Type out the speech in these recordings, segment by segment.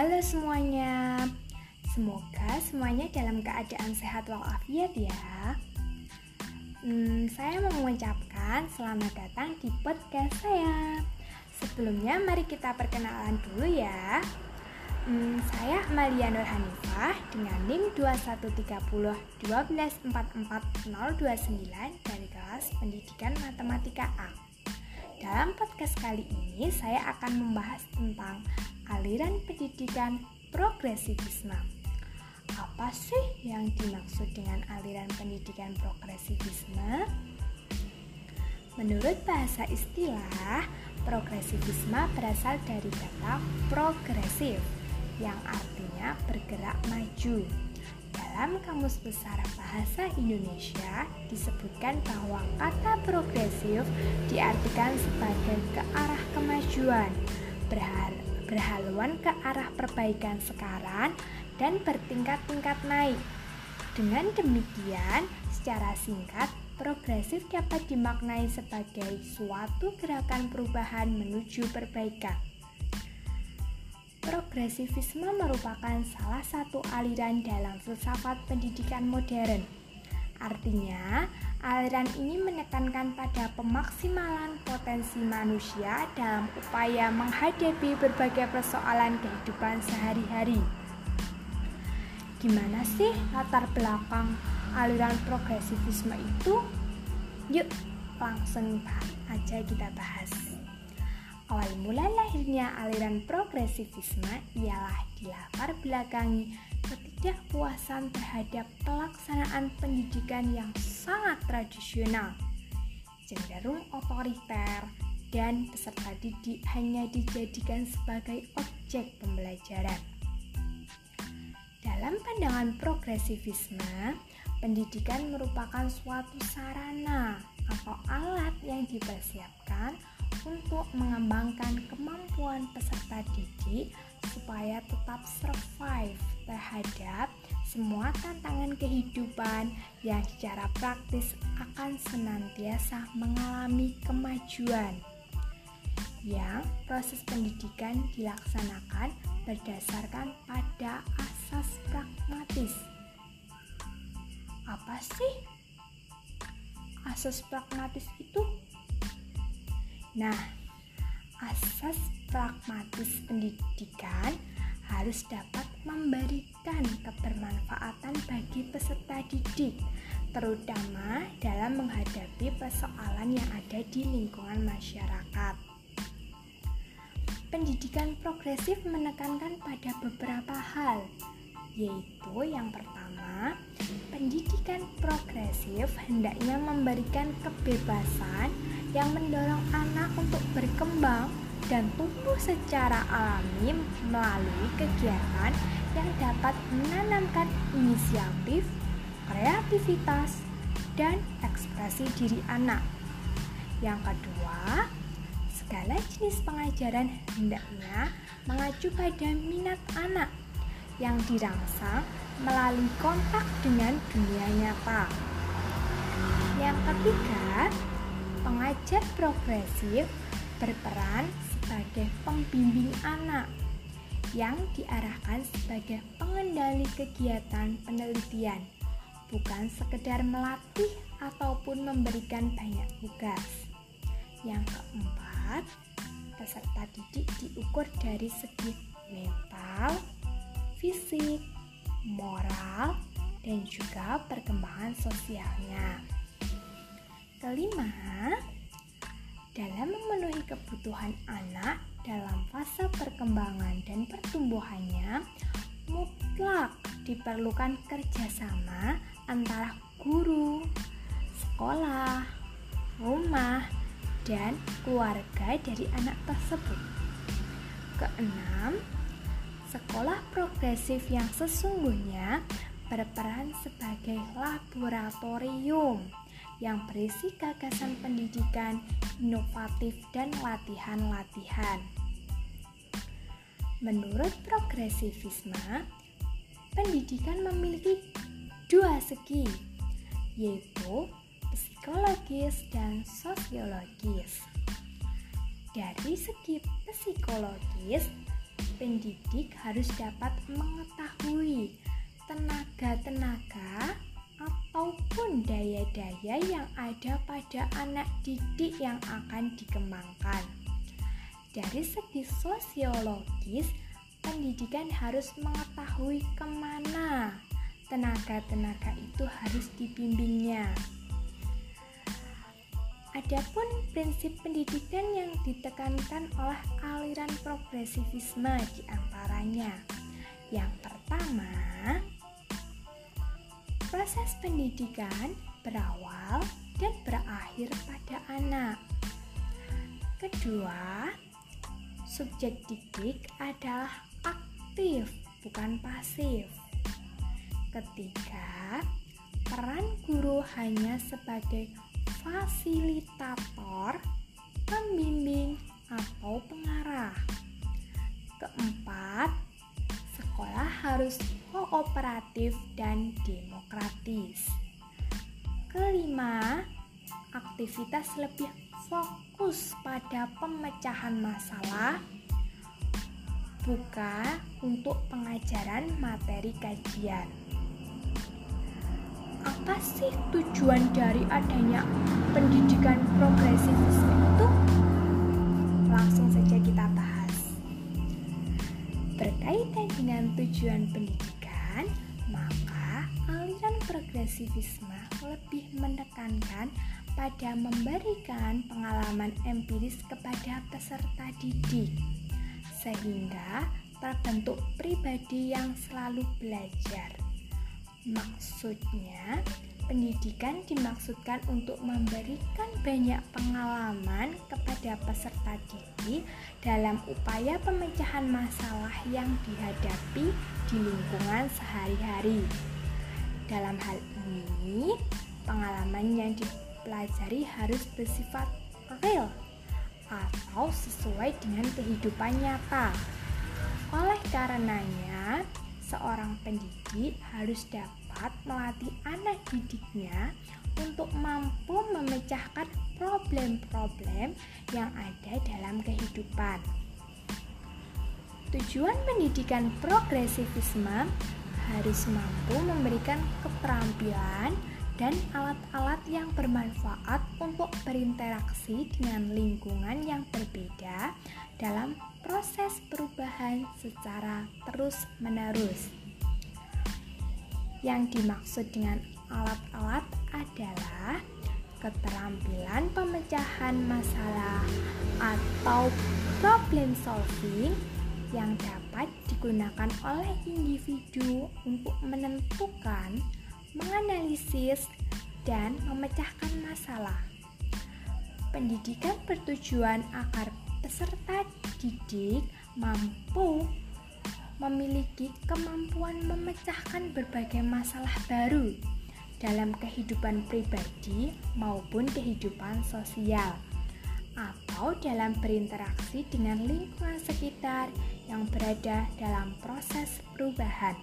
Halo semuanya, semoga semuanya dalam keadaan sehat walafiat ya. Hmm, saya mau mengucapkan selamat datang di podcast saya. Sebelumnya mari kita perkenalan dulu ya. Hmm, saya Amalia Nur Hanifah dengan NIM 2130 dari kelas Pendidikan Matematika A. Dalam podcast kali ini saya akan membahas tentang aliran pendidikan progresivisme. Apa sih yang dimaksud dengan aliran pendidikan progresivisme? Menurut bahasa istilah, progresivisme berasal dari kata progresif yang artinya bergerak maju. Dalam Kamus Besar Bahasa Indonesia disebutkan bahwa kata progresif diartikan sebagai ke arah kemajuan, berhal berhaluan ke arah perbaikan sekarang dan bertingkat-tingkat naik. Dengan demikian, secara singkat, progresif dapat dimaknai sebagai suatu gerakan perubahan menuju perbaikan. Progresivisme merupakan salah satu aliran dalam filsafat pendidikan modern. Artinya, aliran ini menekankan pada pemaksimalan potensi manusia dalam upaya menghadapi berbagai persoalan kehidupan sehari-hari. Gimana sih latar belakang aliran progresivisme itu? Yuk, langsung aja kita bahas. Awal mula lahirnya aliran progresivisme ialah dilatar belakangi ketidakpuasan terhadap pelaksanaan pendidikan yang sangat tradisional, cenderung otoriter, dan peserta didik hanya dijadikan sebagai objek pembelajaran. Dalam pandangan progresivisme, pendidikan merupakan suatu sarana atau alat yang dipersiapkan untuk mengembangkan kemampuan peserta didik supaya tetap survive terhadap semua tantangan kehidupan yang secara praktis akan senantiasa mengalami kemajuan. Yang proses pendidikan dilaksanakan berdasarkan pada asas pragmatis. Apa sih asas pragmatis itu? Nah, asas pragmatis pendidikan harus dapat memberikan kebermanfaatan bagi peserta didik, terutama dalam menghadapi persoalan yang ada di lingkungan masyarakat. Pendidikan progresif menekankan pada beberapa hal, yaitu yang pertama, pendidikan progresif hendaknya memberikan kebebasan yang mendorong anak untuk berkembang dan tumbuh secara alami melalui kegiatan yang dapat menanamkan inisiatif, kreativitas, dan ekspresi diri anak. Yang kedua, segala jenis pengajaran hendaknya mengacu pada minat anak yang dirangsang melalui kontak dengan dunia nyata. Yang ketiga, pengajar progresif berperan sebagai pembimbing anak yang diarahkan sebagai pengendali kegiatan penelitian, bukan sekedar melatih ataupun memberikan banyak tugas. Yang keempat, peserta didik diukur dari segi mental, fisik, moral, dan juga perkembangan sosialnya. Kelima, dalam memenuhi kebutuhan anak dalam fase perkembangan dan pertumbuhannya, mutlak diperlukan kerjasama antara guru, sekolah, rumah, dan keluarga dari anak tersebut. Keenam, sekolah progresif yang sesungguhnya berperan sebagai laboratorium yang berisi gagasan pendidikan inovatif dan latihan-latihan. Menurut progresivisme, pendidikan memiliki dua segi, yaitu psikologis dan sosiologis. Dari segi psikologis, pendidik harus dapat mengetahui tenaga-tenaga ataupun daya-daya yang ada pada anak didik yang akan dikembangkan. Dari segi sosiologis, pendidikan harus mengetahui ke mana tenaga-tenaga itu harus dibimbingnya. Adapun prinsip pendidikan yang ditekankan oleh aliran progresivisme di antaranya. Yang pertama, proses pendidikan berawal dan berakhir pada anak. Kedua, subjek didik adalah aktif, bukan pasif. Ketiga, peran guru hanya sebagai fasilitator, pembimbing, atau pengarah. Keempat, sekolah harus kooperatif dan demokratis. Kelima, aktivitas lebih fokus pada pemecahan masalah, buka untuk pengajaran materi kajian apa sih tujuan dari adanya pendidikan progresivisme itu? Langsung saja kita bahas. Berkaitan dengan tujuan pendidikan, maka aliran progresivisme lebih menekankan pada memberikan pengalaman empiris kepada peserta didik sehingga terbentuk pribadi yang selalu belajar Maksudnya, pendidikan dimaksudkan untuk memberikan banyak pengalaman kepada peserta didik dalam upaya pemecahan masalah yang dihadapi di lingkungan sehari-hari. Dalam hal ini, pengalaman yang dipelajari harus bersifat real atau sesuai dengan kehidupan nyata. Oleh karenanya, seorang pendidik harus dapat melatih anak didiknya untuk mampu memecahkan problem-problem yang ada dalam kehidupan. Tujuan pendidikan progresivisme harus mampu memberikan keterampilan dan alat-alat yang bermanfaat untuk berinteraksi dengan lingkungan yang berbeda dalam proses perubahan secara terus-menerus. Yang dimaksud dengan alat-alat adalah keterampilan pemecahan masalah atau problem solving yang dapat digunakan oleh individu untuk menentukan, menganalisis, dan memecahkan masalah. Pendidikan bertujuan agar peserta didik mampu memiliki kemampuan memecahkan berbagai masalah baru dalam kehidupan pribadi maupun kehidupan sosial atau dalam berinteraksi dengan lingkungan sekitar yang berada dalam proses perubahan.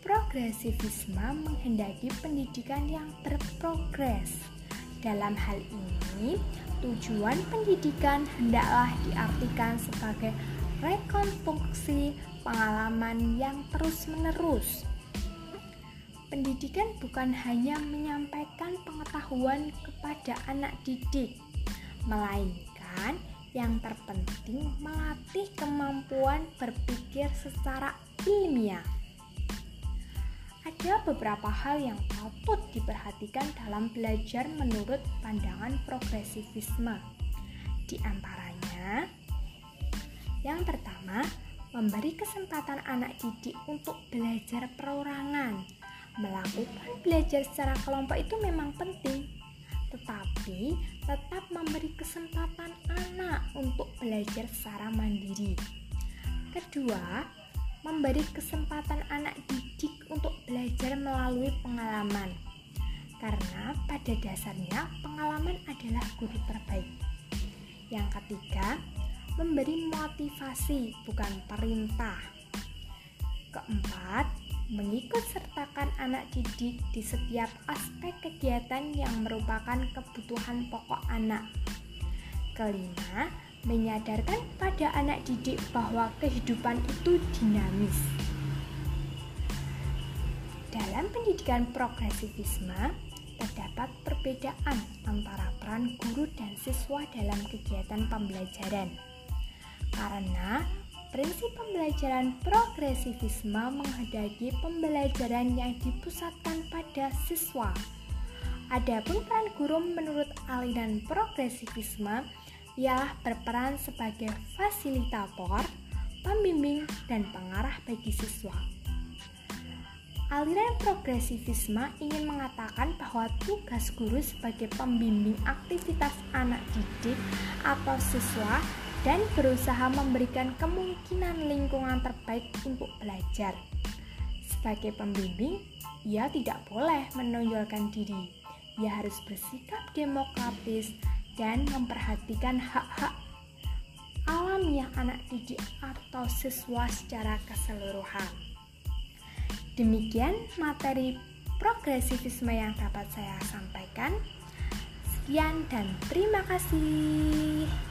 Progresivisme menghendaki pendidikan yang berprogres. Dalam hal ini, tujuan pendidikan hendaklah diartikan sebagai rekonstruksi pengalaman yang terus-menerus. Pendidikan bukan hanya menyampaikan pengetahuan kepada anak didik, melainkan yang terpenting melatih kemampuan berpikir secara ilmiah ada beberapa hal yang patut diperhatikan dalam belajar menurut pandangan progresivisme. Di antaranya, yang pertama, memberi kesempatan anak didik untuk belajar perorangan. Melakukan belajar secara kelompok itu memang penting, tetapi tetap memberi kesempatan anak untuk belajar secara mandiri. Kedua, memberi kesempatan anak didik untuk belajar melalui pengalaman. Karena pada dasarnya pengalaman adalah guru terbaik. Yang ketiga, memberi motivasi bukan perintah. Keempat, mengikut sertakan anak didik di setiap aspek kegiatan yang merupakan kebutuhan pokok anak. Kelima, menyadarkan pada anak didik bahwa kehidupan itu dinamis. Dalam pendidikan progresivisme, terdapat perbedaan antara peran guru dan siswa dalam kegiatan pembelajaran. Karena prinsip pembelajaran progresivisme menghendaki pembelajaran yang dipusatkan pada siswa. Adapun peran guru menurut aliran progresivisme ialah berperan sebagai fasilitator, pembimbing, dan pengarah bagi siswa. Aliran progresivisme ingin mengatakan bahwa tugas guru sebagai pembimbing aktivitas anak didik atau siswa dan berusaha memberikan kemungkinan lingkungan terbaik untuk belajar. Sebagai pembimbing, ia tidak boleh menonjolkan diri. Ia harus bersikap demokratis dan memperhatikan hak-hak alamiah anak didik atau siswa secara keseluruhan. Demikian materi progresivisme yang dapat saya sampaikan. Sekian dan terima kasih.